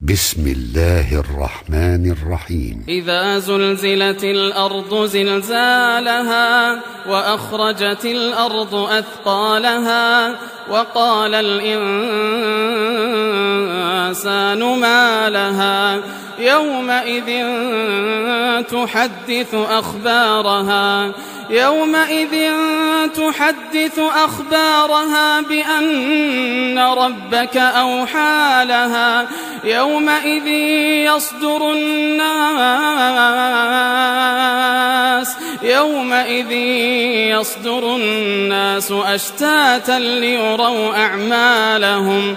بسم الله الرحمن الرحيم. إذا زلزلت الأرض زلزالها وأخرجت الأرض أثقالها وقال الإنسان ما لها. يومئذ تحدث أخبارها. يومئذ تحدث أخبارها بأن ربك أوحى لها. يومئذ يصدر الناس. يومئذ يصدر الناس أشتاتا ليروا أعمالهم.